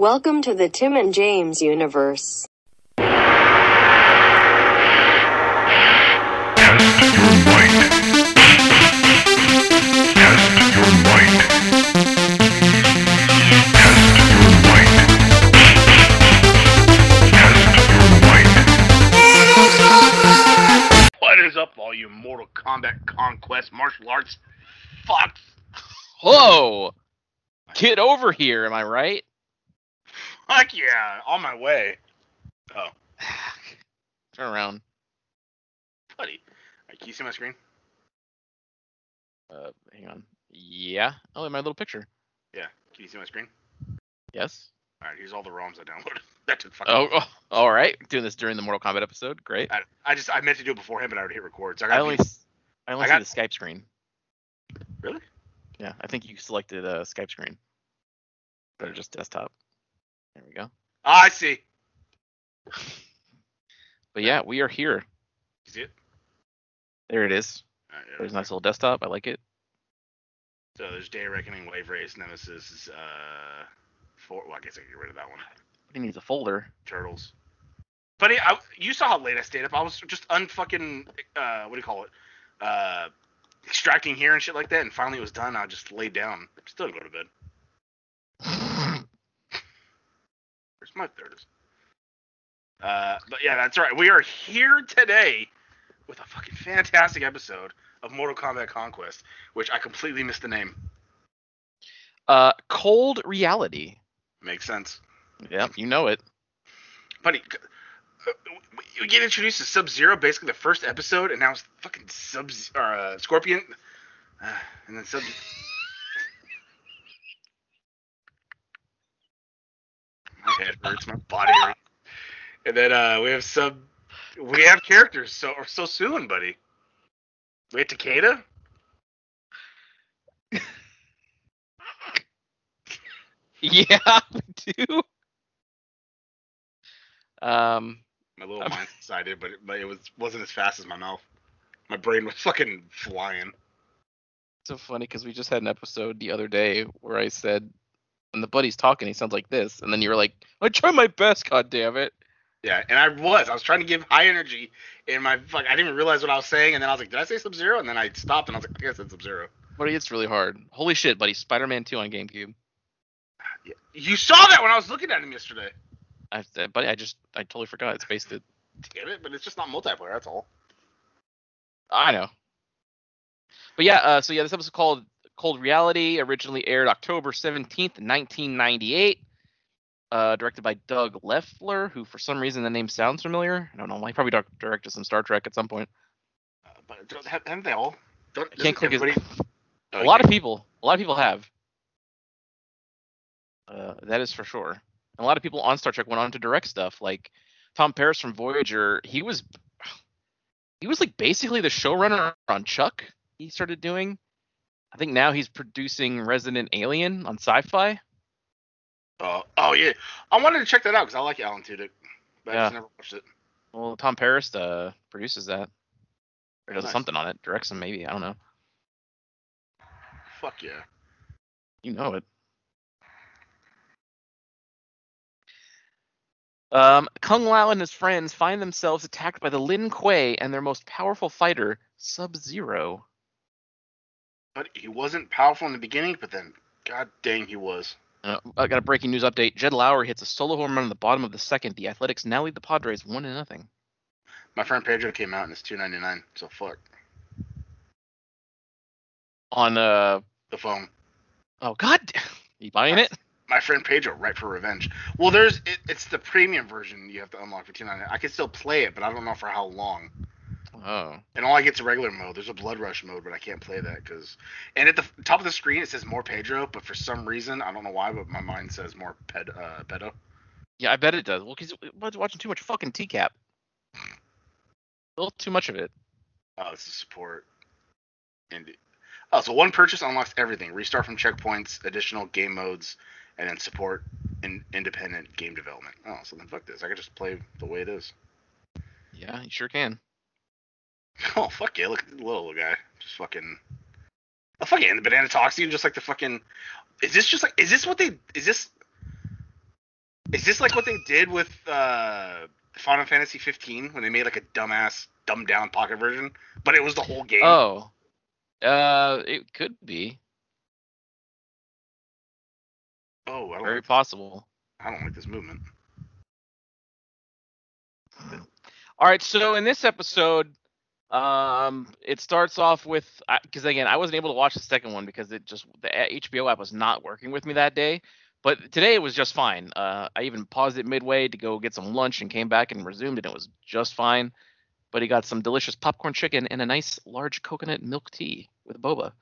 Welcome to the Tim and James universe. Test your might. Test your might. Test your might. Test your might. What is up, all you Mortal Kombat Conquest martial arts fucks? Whoa! Get over here, am I right? Fuck yeah, on my way. Oh, Turn around. buddy. Alright, can you see my screen? Uh, hang on. Yeah. Oh, my little picture. Yeah. Can you see my screen? Yes. Alright, here's all the ROMs I downloaded. that took fucking. Oh, oh, all right. Doing this during the Mortal Kombat episode. Great. I, I just I meant to do it beforehand, but I already hit record. So I, I only, be- I only I see got- the Skype screen. Really? Yeah, I think you selected uh, Skype screen. Or just desktop. There we go. Ah, I see. But yeah, we are here. You see it? There it is. Alright, yeah, There's a nice little desktop. I like it. So there's Day Reckoning, Wave Race, Nemesis, uh, four. Well, I guess I can get rid of that one. What he needs a folder. Turtles. Buddy, I, you saw how late I stayed up. I was just unfucking, uh, what do you call it? Uh, extracting here and shit like that. And finally it was done. I just laid down. Still didn't go to bed. Where's my is. Uh, but yeah, that's right. We are here today with a fucking fantastic episode of Mortal Kombat Conquest, which I completely missed the name. uh, Cold Reality. Makes sense. Yep, you know it. Buddy, uh, we get introduced to Sub Zero basically the first episode, and now it's fucking Sub uh, Scorpion, uh, and then Sub. Head hurts, my body hurts. And then uh, we have some. We have characters so so soon, buddy. We have Takeda. Yeah, we do. Um, My little Um, mind decided, but it, but it was wasn't as fast as my mouth. My brain was fucking flying. so funny because we just had an episode the other day where I said, when the buddy's talking, he sounds like this, and then you're like, I try my best, god damn it. Yeah, and I was. I was trying to give high energy in my fuck. I didn't even realize what I was saying, and then I was like, "Did I say Sub Zero?" And then I stopped, and I was like, "I think I said Sub Zero." Buddy, it's really hard. Holy shit, buddy, Spider-Man 2 on GameCube. Yeah. You saw that when I was looking at him yesterday. I, uh, buddy, I just, I totally forgot. It's based it. Damn it! But it's just not multiplayer. That's all. I know. But yeah, uh, so yeah, this episode called Cold Reality originally aired October 17th, 1998. Uh, directed by Doug Leffler, who for some reason the name sounds familiar. I don't know why. He probably directed some Star Trek at some point. Uh, but haven't they all? Don't, can't click his. Oh, a lot of people, a lot of people have. Uh, that is for sure. And a lot of people on Star Trek went on to direct stuff. Like Tom Paris from Voyager, he was, he was like basically the showrunner on Chuck. He started doing. I think now he's producing Resident Alien on Sci-Fi. Oh, oh yeah. I wanted to check that out because I like Alan Tudyk, but I just never watched it. Well, Tom Paris uh, produces that, or does Nice. something on it, directs them maybe. I don't know. Fuck yeah. You know it. Um, Kung Lao and his friends find themselves attacked by the Lin Kuei and their most powerful fighter, Sub Zero. But he wasn't powerful in the beginning, but then, god dang, he was. Uh, I got a breaking news update. Jed Lowrie hits a solo home run in the bottom of the second. The Athletics now lead the Padres one to nothing. My friend Pedro came out and it's two ninety nine. So fuck On uh the phone. oh god, you buying it? my friend Pedro, right for revenge. Well, there's it, it's the premium version you have to unlock for two ninety nine. I can still play it, but I don't know for how long. Oh, And all I get's a regular mode. There's a blood rush mode, but I can't play that because. And at the top of the screen it says more Pedro, but for some reason I don't know why, but my mind says more ped uh, pedo. yeah, I bet it does. Well, because watching too much fucking TCAP. A little too much of it. Oh, it's a support. And oh, so one purchase unlocks everything: restart from checkpoints, additional game modes, and then support in independent game development. Oh, so then fuck this. I could just play the way it is. Yeah, you sure can. Oh fuck yeah! Look at the little guy, just fucking. Oh fuck yeah! And the banana toxin, just like the fucking. Is this just like? Is this what they? Is this? Is this like what they did with uh, Final Fantasy 15 when they made like a dumbass, dumbed down pocket version, but it was the whole game? Oh, uh, it could be Oh, I don't, very like, possible. I don't like this movement. All right, so in this episode, um, it starts off with because again, I wasn't able to watch the second one because it just the HBO app was not working with me that day. But today it was just fine. Uh, I even paused it midway to go get some lunch and came back and resumed, and it was just fine. But he got some delicious popcorn chicken and a nice large coconut milk tea with boba.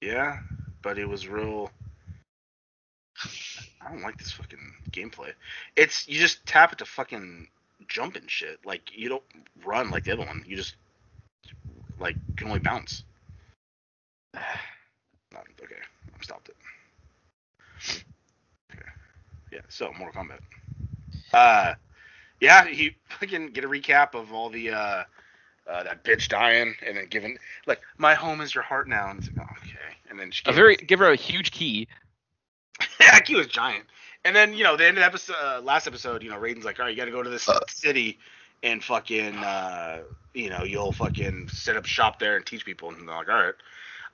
Yeah, but it was real. I don't like this fucking gameplay. It's you just tap it to fucking jump and shit. Like you don't run like the other one. You just like can only bounce. Okay, I've stopped it. Okay. Yeah, so Mortal Kombat. Uh, yeah, he fucking get a recap of all the uh, uh that bitch dying and then giving like my home is your heart now and it's like oh, okay and then she A gave- very give her a huge key. yeah, he was giant. And then you know the end of the episode, uh, last episode, you know Raiden's like, all right, you got to go to this city and fucking, uh, you know, you'll fucking set up shop there and teach people. And they're like, all right.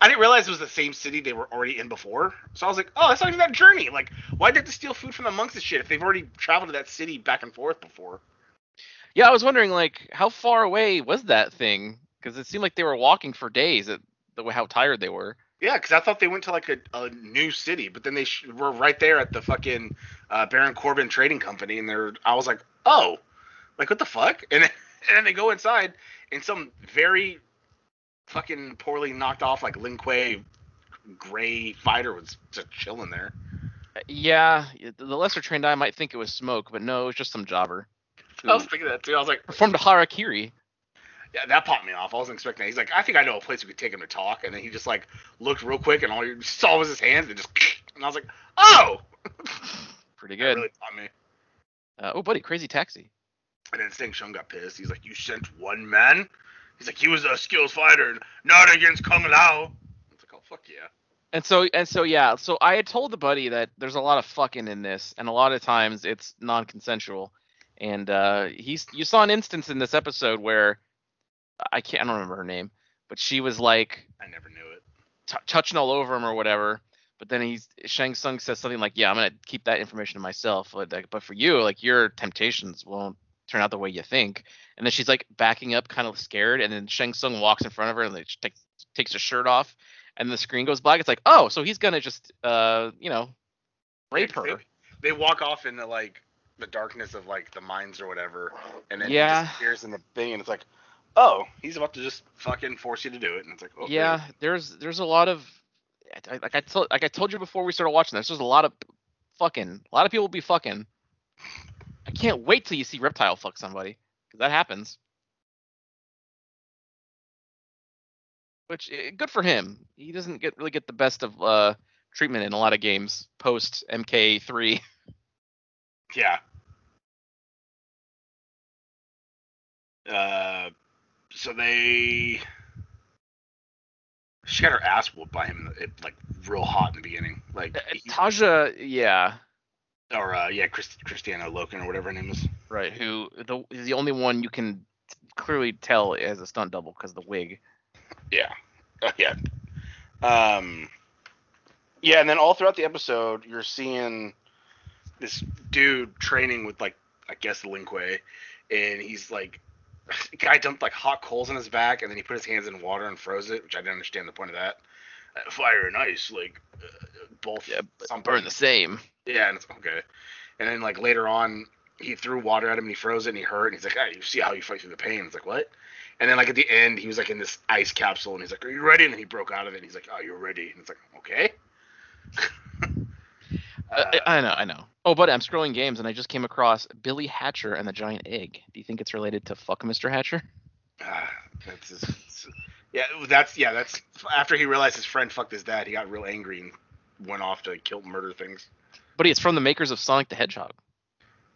I didn't realize it was the same city they were already in before. So I was like, oh, that's not even that journey. Like, why did they have to steal food from the monks and shit if they've already traveled to that city back and forth before? Yeah, I was wondering like how far away was that thing? Because it seemed like they were walking for days. At the way how tired they were. Yeah, because I thought they went to like a, a new city, but then they sh- were right there at the fucking uh, Baron Corbin Trading Company, and they're. I was like, oh, like what the fuck? And then, and then they go inside, and some very fucking poorly knocked off like Lin Kuei gray fighter was just chilling there. Yeah, the lesser trained eye might think it was smoke, but no, it was just some jobber. I was thinking that too. I was like, Performed a harakiri. Yeah, that popped me off. I wasn't expecting that. He's like, I think I know a place we could take him to talk, and then he just like looked real quick, and all you saw was his hands, and just, and I was like, oh, Pretty that good. really popped me. Uh, oh, buddy, crazy taxi. And then Shang Tsung got pissed. He's like, "You sent one man." He's like, "He was a skills fighter, and not against Kung Lao." It's like, "Oh fuck yeah." And so and so yeah, so I had told the buddy that there's a lot of fucking in this, and a lot of times it's non-consensual. And uh, he's you saw an instance in this episode where I can't I don't remember her name, but she was like I never knew it. t- touching all over him or whatever. But then he's Shang Tsung says something like, "Yeah, I'm gonna keep that information to myself." But, like, but for you, like your temptations won't turn out the way you think. And then she's like backing up, kind of scared. And then Shang Tsung walks in front of her and like she takes takes her shirt off, and the screen goes black. It's like, oh, so he's gonna just uh, you know, rape her. They, they walk off into like the darkness of like the mines or whatever, and then Yeah. he disappears in the thing, and it's like, "Oh, he's about to just fucking force you to do it." And it's like, "Oh, yeah, there's there's a lot of like I told like I told you before we started watching this. There's a lot of fucking. A lot of people will be fucking. I can't wait till you see reptile fuck somebody because that happens. Which eh, good for him. He doesn't get really get the best of uh treatment in a lot of games post MK3. yeah." Uh, so they. She got her ass whooped by him, it, like real hot in the beginning, like, he- Taja, yeah, or uh, yeah, Chris, Kristanna Loken or whatever her name is. right. Who the is the only one you can clearly tell as a stunt double because the wig. Yeah. Uh, yeah. Um. Yeah, and then all throughout the episode, you're seeing this dude training with like I guess Lin Kuei, and he's like, guy dumped like hot coals in his back, and then he put his hands in water and froze it, which I didn't understand the point of that. Uh, fire and ice, like uh, both. Yeah, something. Burn the same. Yeah, and it's okay. And then like later on, he threw water at him and he froze it and he hurt and he's like, "Ah, you see how you fight through the pain?" It's like what? And then like at the end, he was like in this ice capsule and he's like, "Are you ready?" And then he broke out of it. and He's like, "Oh, you're ready." And it's like, okay. Uh, I I know, I know. Oh, but I'm scrolling games and I just came across Billy Hatcher and the Giant Egg. Do you think it's related to Fuck Mr. Hatcher? Ah, that's just, yeah, that's yeah, that's after he realized his friend fucked his dad. He got real angry and went off to kill murder things. Buddy, it's from the makers of Sonic the Hedgehog.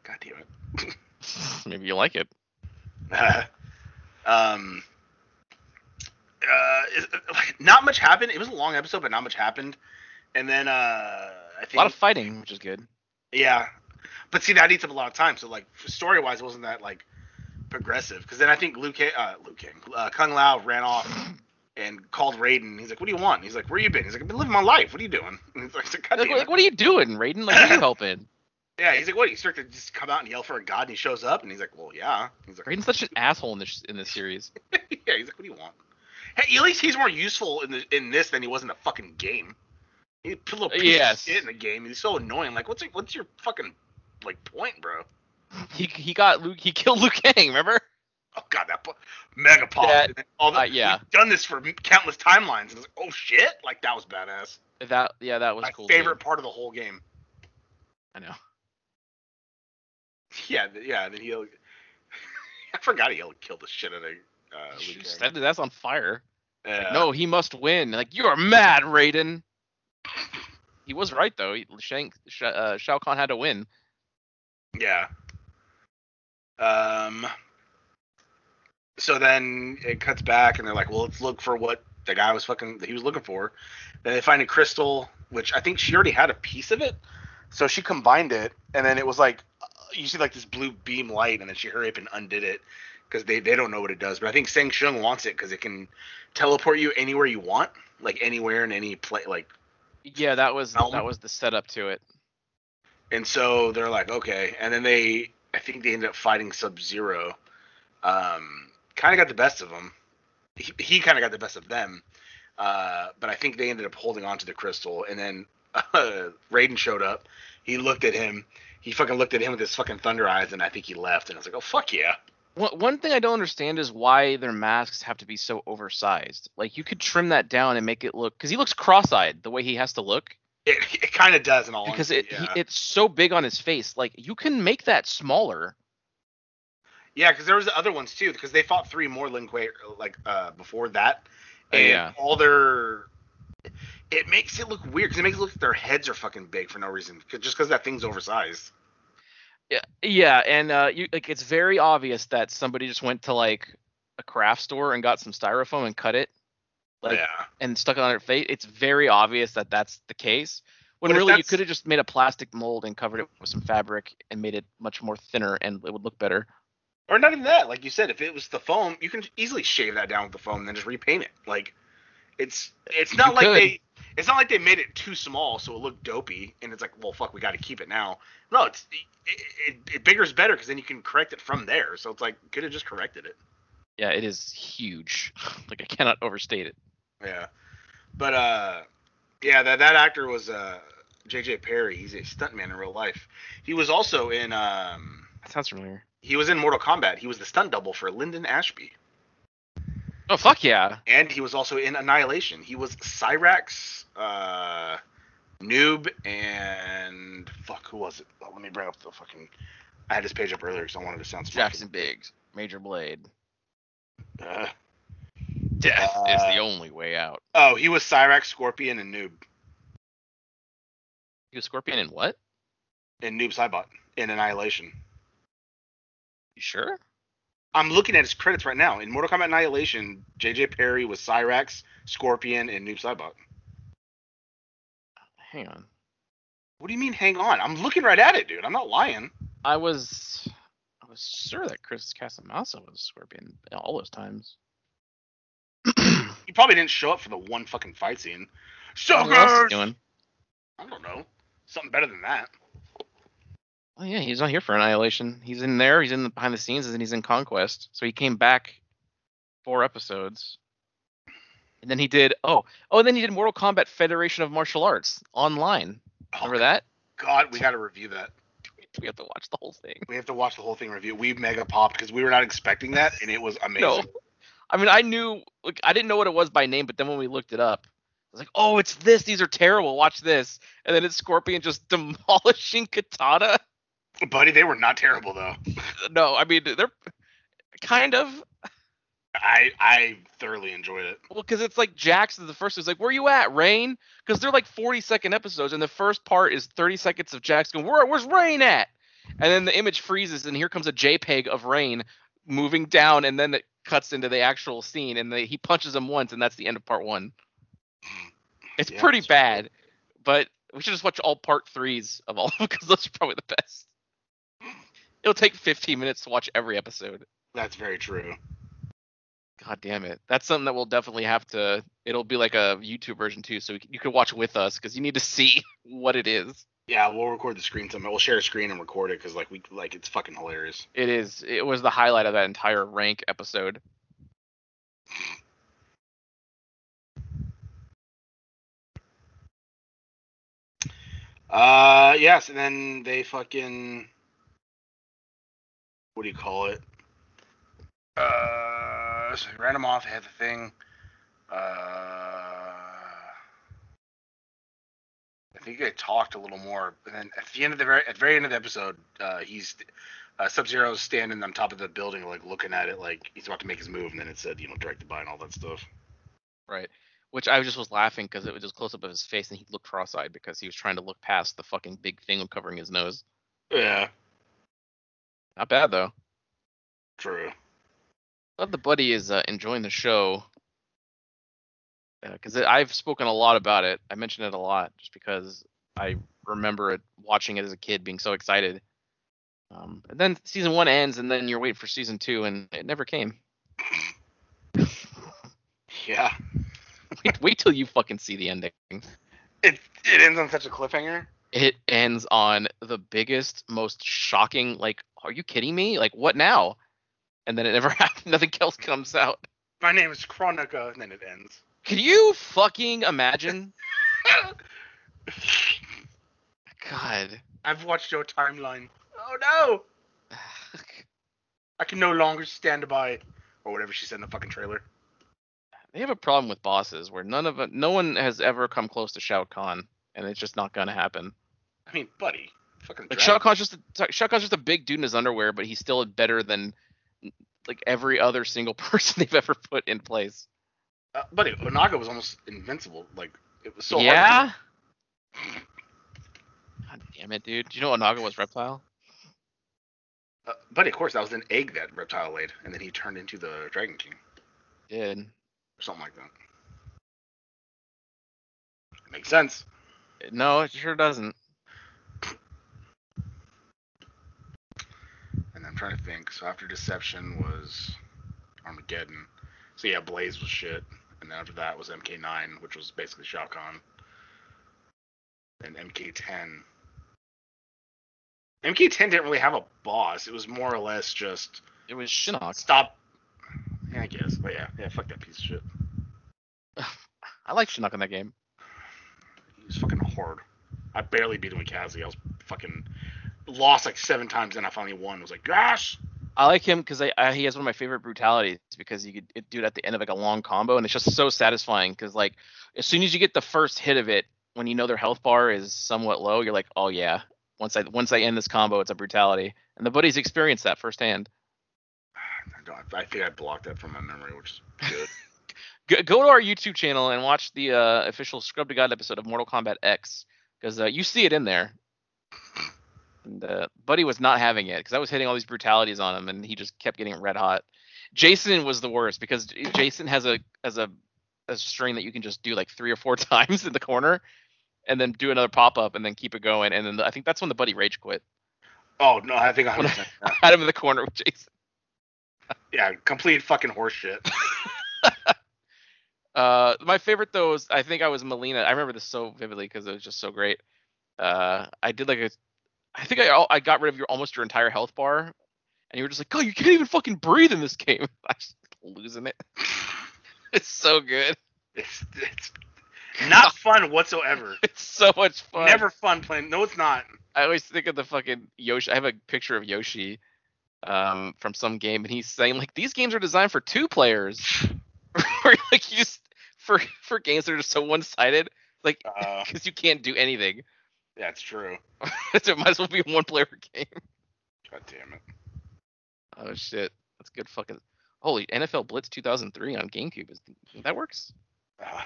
God damn it. Maybe you like it. um, uh, not much happened. It was a long episode, but not much happened. And then uh, I think A lot of fighting, which is good. yeah, But see, that eats up a lot of time. So like story wise, it wasn't that like progressive. Because then I think Luke, uh, Liu Kang, uh, Kung Lao ran off and called Raiden. He's like, "What do you want?" He's like, "Where you been?" He's like, "I've been living my life. What are you doing?" And he's like, Like, like, what are you doing, Raiden? Like, what are you helping? Yeah, he's like, "What?" You start to just come out and yell for a god, and he shows up, and he's like, "Well, yeah." He's like, Raiden's such an asshole in this in this series. yeah, he's like, "What do you want?" Hey, at least he's more useful in the in this than he was in the fucking game. He little piece Yes. shit in the game. He's so annoying. Like, what's what's your fucking like point, bro? He he got Luke. He killed Liu Kang. Remember? Oh god, that po- mega pop. That- all the, uh, yeah. we've done this for countless timelines. It's like, oh shit, like that was badass. That yeah, that was My cool. favorite Too. part of the whole game. I know. Yeah, yeah. Then he, I forgot he killed the shit out of uh, Kang. Set his on fire. Yeah. No, he must win. Like you're mad, Raiden. He was right though. He, Shang, Sh- uh, Shao Kahn had to win. Yeah. Um. So then it cuts back, and they're like, "Well, let's look for what the guy was fucking he was looking for." Then they find a crystal, which I think she already had a piece of it, so she combined it, and then it was like uh, you see like this blue beam light, and then she hurried up and undid it because they they don't know what it does. But I think Shang Tsung wants it because it can teleport you anywhere you want, like anywhere in any place, like Yeah, that was that was the setup to it. And so they're like, okay. And then they, I think they ended up fighting Sub Zero. Um, kind of got the best of him. He, he kind of got the best of them. Uh, but I think they ended up holding on to the crystal. And then uh, Raiden showed up. He looked at him. He fucking looked at him with his fucking thunder eyes, and I think he left. And I was like, oh fuck yeah. One one thing I don't understand is why their masks have to be so oversized. Like you could trim that down and make it look because he looks cross-eyed the way he has to look It, it kind of does in all because honesty, it yeah. he, it's so big on his face. Like you can make that smaller. Yeah, because there was other ones too. Because they fought three more Lin Kuei like uh, before that, Oh, and yeah. all their it makes it look weird because it makes it look like their heads are fucking big for no reason. just because that thing's oversized. Yeah, yeah, and uh, you like it's very obvious that somebody just went to like a craft store and got some styrofoam and cut it, like yeah, and stuck it on their face. It's very obvious that that's the case. When But really you could have just made a plastic mold and covered it with some fabric and made it much more thinner and it would look better. or not even that. Like you said, if it was the foam, you can easily shave that down with the foam and then just repaint it. Like it's it's not You like could. they it's not like they made it too small so it looked dopey and it's like well fuck we got to keep it now. No, it's it, it, it bigger is better because then you can correct it from there. So it's like could have just corrected it. Yeah, it is huge. like I cannot overstate it. Yeah. But uh yeah, that that actor was uh JJ Perry. He's a stuntman in real life. He was also in um That sounds familiar. he was in Mortal Kombat. He was the stunt double for Linden Ashby. Oh fuck yeah! And he was also in Annihilation. He was Cyrax, uh Noob and fuck who was it? Oh, let me bring up the fucking I had this page up earlier because I wanted to sound. Jackson Briggs, Major Blade. Uh, Death Uh, is the only way out. oh, he was Cyrax, Scorpion, and Noob. He was Scorpion in what? And Noob Saibot in Annihilation. You sure? I'm looking at his credits right now. In Mortal Kombat Annihilation, JJ Perry was Cyrax, Scorpion, and Noob Saibot. Hang on. What do you mean hang on? I'm looking right at it, dude. I'm not lying. I was I was sure that Chris Casamassa was Scorpion all those times. He probably didn't show up for the one fucking fight scene. Suckers! I don't know. Something better than that. Oh yeah, he's not here for Annihilation. He's in there. He's in the behind the scenes, and he's in Conquest. So he came back four episodes, and then he did oh oh, and then he did Mortal Kombat Federation of Martial Arts online. Oh, Remember that? God, we got to review that. We have to watch the whole thing. We have to watch the whole thing review. We mega popped because we were not expecting that, and it was amazing. No, I mean I knew like I didn't know what it was by name, but then when we looked it up, I was like, oh, it's this. These are terrible. Watch this, and then it's Scorpion just demolishing Katana. Buddy, they were not terrible though. No, I mean they're kind of I I thoroughly enjoyed it. Well, because it's like Jax is the first. Is like, where are you at, Rain? Because they're like 40 second episodes, and the first part is 30 seconds of Jackson. going, where, where's Rain at? And then the image freezes, and here comes a JPEG of Rain moving down, and then it cuts into the actual scene, and the, he punches him once, and that's the end of part one. Mm-hmm. It's Yeah, pretty bad, but we should just watch all part threes of all because those are probably the best. It'll take 15 minutes to watch every episode. That's very true. God damn it. That's something that we'll definitely have to. It'll be like a YouTube version too, so you can watch with us because you need to see what it is. Yeah, we'll record the screen sometime. We'll share a screen and record it because like we like it's fucking hilarious. It is. It was the highlight of that entire rank episode. Uh, yes, and then they fucking what do you call it? Uh, so they ran him off. They had the thing. Uh, I think they talked a little more, and then at the end of the very at the very end of the episode, uh, he's uh, Sub Zero's standing on top of the building, like looking at it, like he's about to make his move, and then it said, you know, directed by and all that stuff. Right. Which I just was laughing because it was just close up of his face and he looked cross-eyed because he was trying to look past the fucking big thing covering his nose. Yeah, Not bad though. true. Glad the buddy is uh, enjoying the show. Because I've spoken a lot about it. I mentioned it a lot just because I remember it watching it as a kid, being so excited. Um, and then season one ends, and then you're waiting for season two, and it never came. Yeah, wait, wait till you fucking see the ending. it it ends on such a cliffhanger. It ends on the biggest, most shocking. Like, are you kidding me? Like, what now? And then it never happened. Nothing else comes out. My name is Kronika, and then it ends. Can you fucking imagine? God. I've watched your timeline. Oh no! I can no longer stand by, or whatever she said in the fucking trailer. They have a problem with bosses where none of no one has ever come close to Shao Kahn, and it's just not gonna happen. I mean, buddy, fucking. Like Kahn's just a, just a big dude in his underwear, but he's still better than like every other single person they've ever put in place. uh, buddy, Onaga was almost invincible. Like it was so hard. yeah. God damn it, dude! Do you know Onaga was reptile? Uh, buddy, of course, that was an egg that Reptile laid, and then he turned into the Dragon King, Did or something like that. Makes sense. no, it sure doesn't. And I'm trying to think. So after Deception was Armageddon. So yeah, Blaze was shit. And then after that was MK9, which was basically Shao Kahn. And MK10. MK10 didn't really have a boss. It was more or less just It was Shinnok. stop. Yeah, I guess. But yeah, yeah, fuck that piece of shit. I like Shinnok in that game. He was fucking hard. I barely beat him with Cassie. I was fucking lost like seven times, and I finally won. I was like, gosh. I like him because he has one of my favorite brutalities because you could do it at the end of like a long combo and it's just so satisfying because like as soon as you get the first hit of it when you know their health bar is somewhat low you're like oh yeah once I once I end this combo it's a brutality and the buddies experienced that firsthand. I, don't, I think I blocked that from my memory, which is good. Go, go to our YouTube channel and watch the uh, official Scrub to God episode of Mortal Kombat X because uh, you see it in there. And uh, Buddy was not having it because I was hitting all these brutalities on him, and he just kept getting red hot. Jason was the worst because Jason has a has a a string that you can just do like three or four times in the corner, and then do another pop up, and then keep it going. And then I think that's when the Buddy rage quit. oh no, I think 100. percent. Had him in the corner with Jason. yeah, complete fucking horseshit. Uh, my favorite though was I think I was Mileena. I remember this so vividly because it was just so great. Uh, I did like a, I think I I got rid of your almost your entire health bar, and you were just like, oh, you can't even fucking breathe in this game. I was losing it. It's so good. It's it's not fun whatsoever. It's so much fun. Never fun playing. No, it's not. I always think of the fucking Yoshi. I have a picture of Yoshi, um, from some game, and he's saying like these games are designed for two players. Like you just for for games that are just so one sided, like Uh, because you can't do anything. That's true. it might as well be a one player game. God damn it. Oh shit, that's good fucking. Holy NFL Blitz 2003 on GameCube is that works? Uh,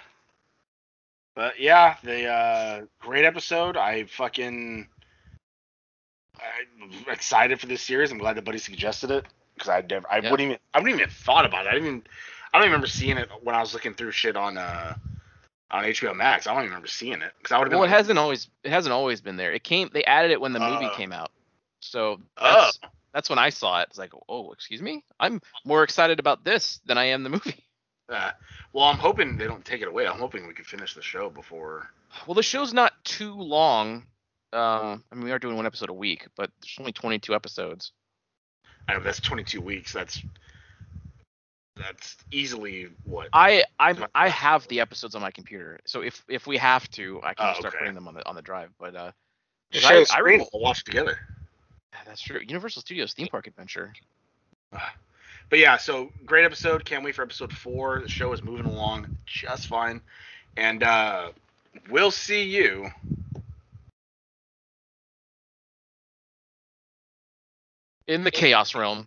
but yeah, the uh, great episode. I fucking I'm excited for this series. I'm glad that Buddy suggested it because I never, I Yeah. wouldn't even, I wouldn't even thought about it. I didn't even, I don't even remember seeing it when I was looking through shit on uh on HBO Max. I don't even remember seeing it because I would have been. Well, it hasn't always it hasn't always been there. It came they added it when the movie Oh. came out. So Oh. that's that's when I saw it. It's like, oh, excuse me, I'm more excited about this than I am the movie. Uh, well, I'm hoping they don't take it away. I'm hoping we can finish the show before. Well, the show's not too long. Um, I mean, we are doing one episode a week, but there's only 22 episodes. I know that's 22 weeks. That's that's easily what. I I'm I have the episodes on my computer, so if if we have to, I can Oh, start okay. putting them on the on the drive. But uh, Just I- share the I screen. rem- We'll watch together. yeah, that's true. Universal Studios Theme Park Adventure. But yeah, so great episode. Can't wait for episode four. The show is moving along just fine, and uh, we'll see you. In the Chaos Realm.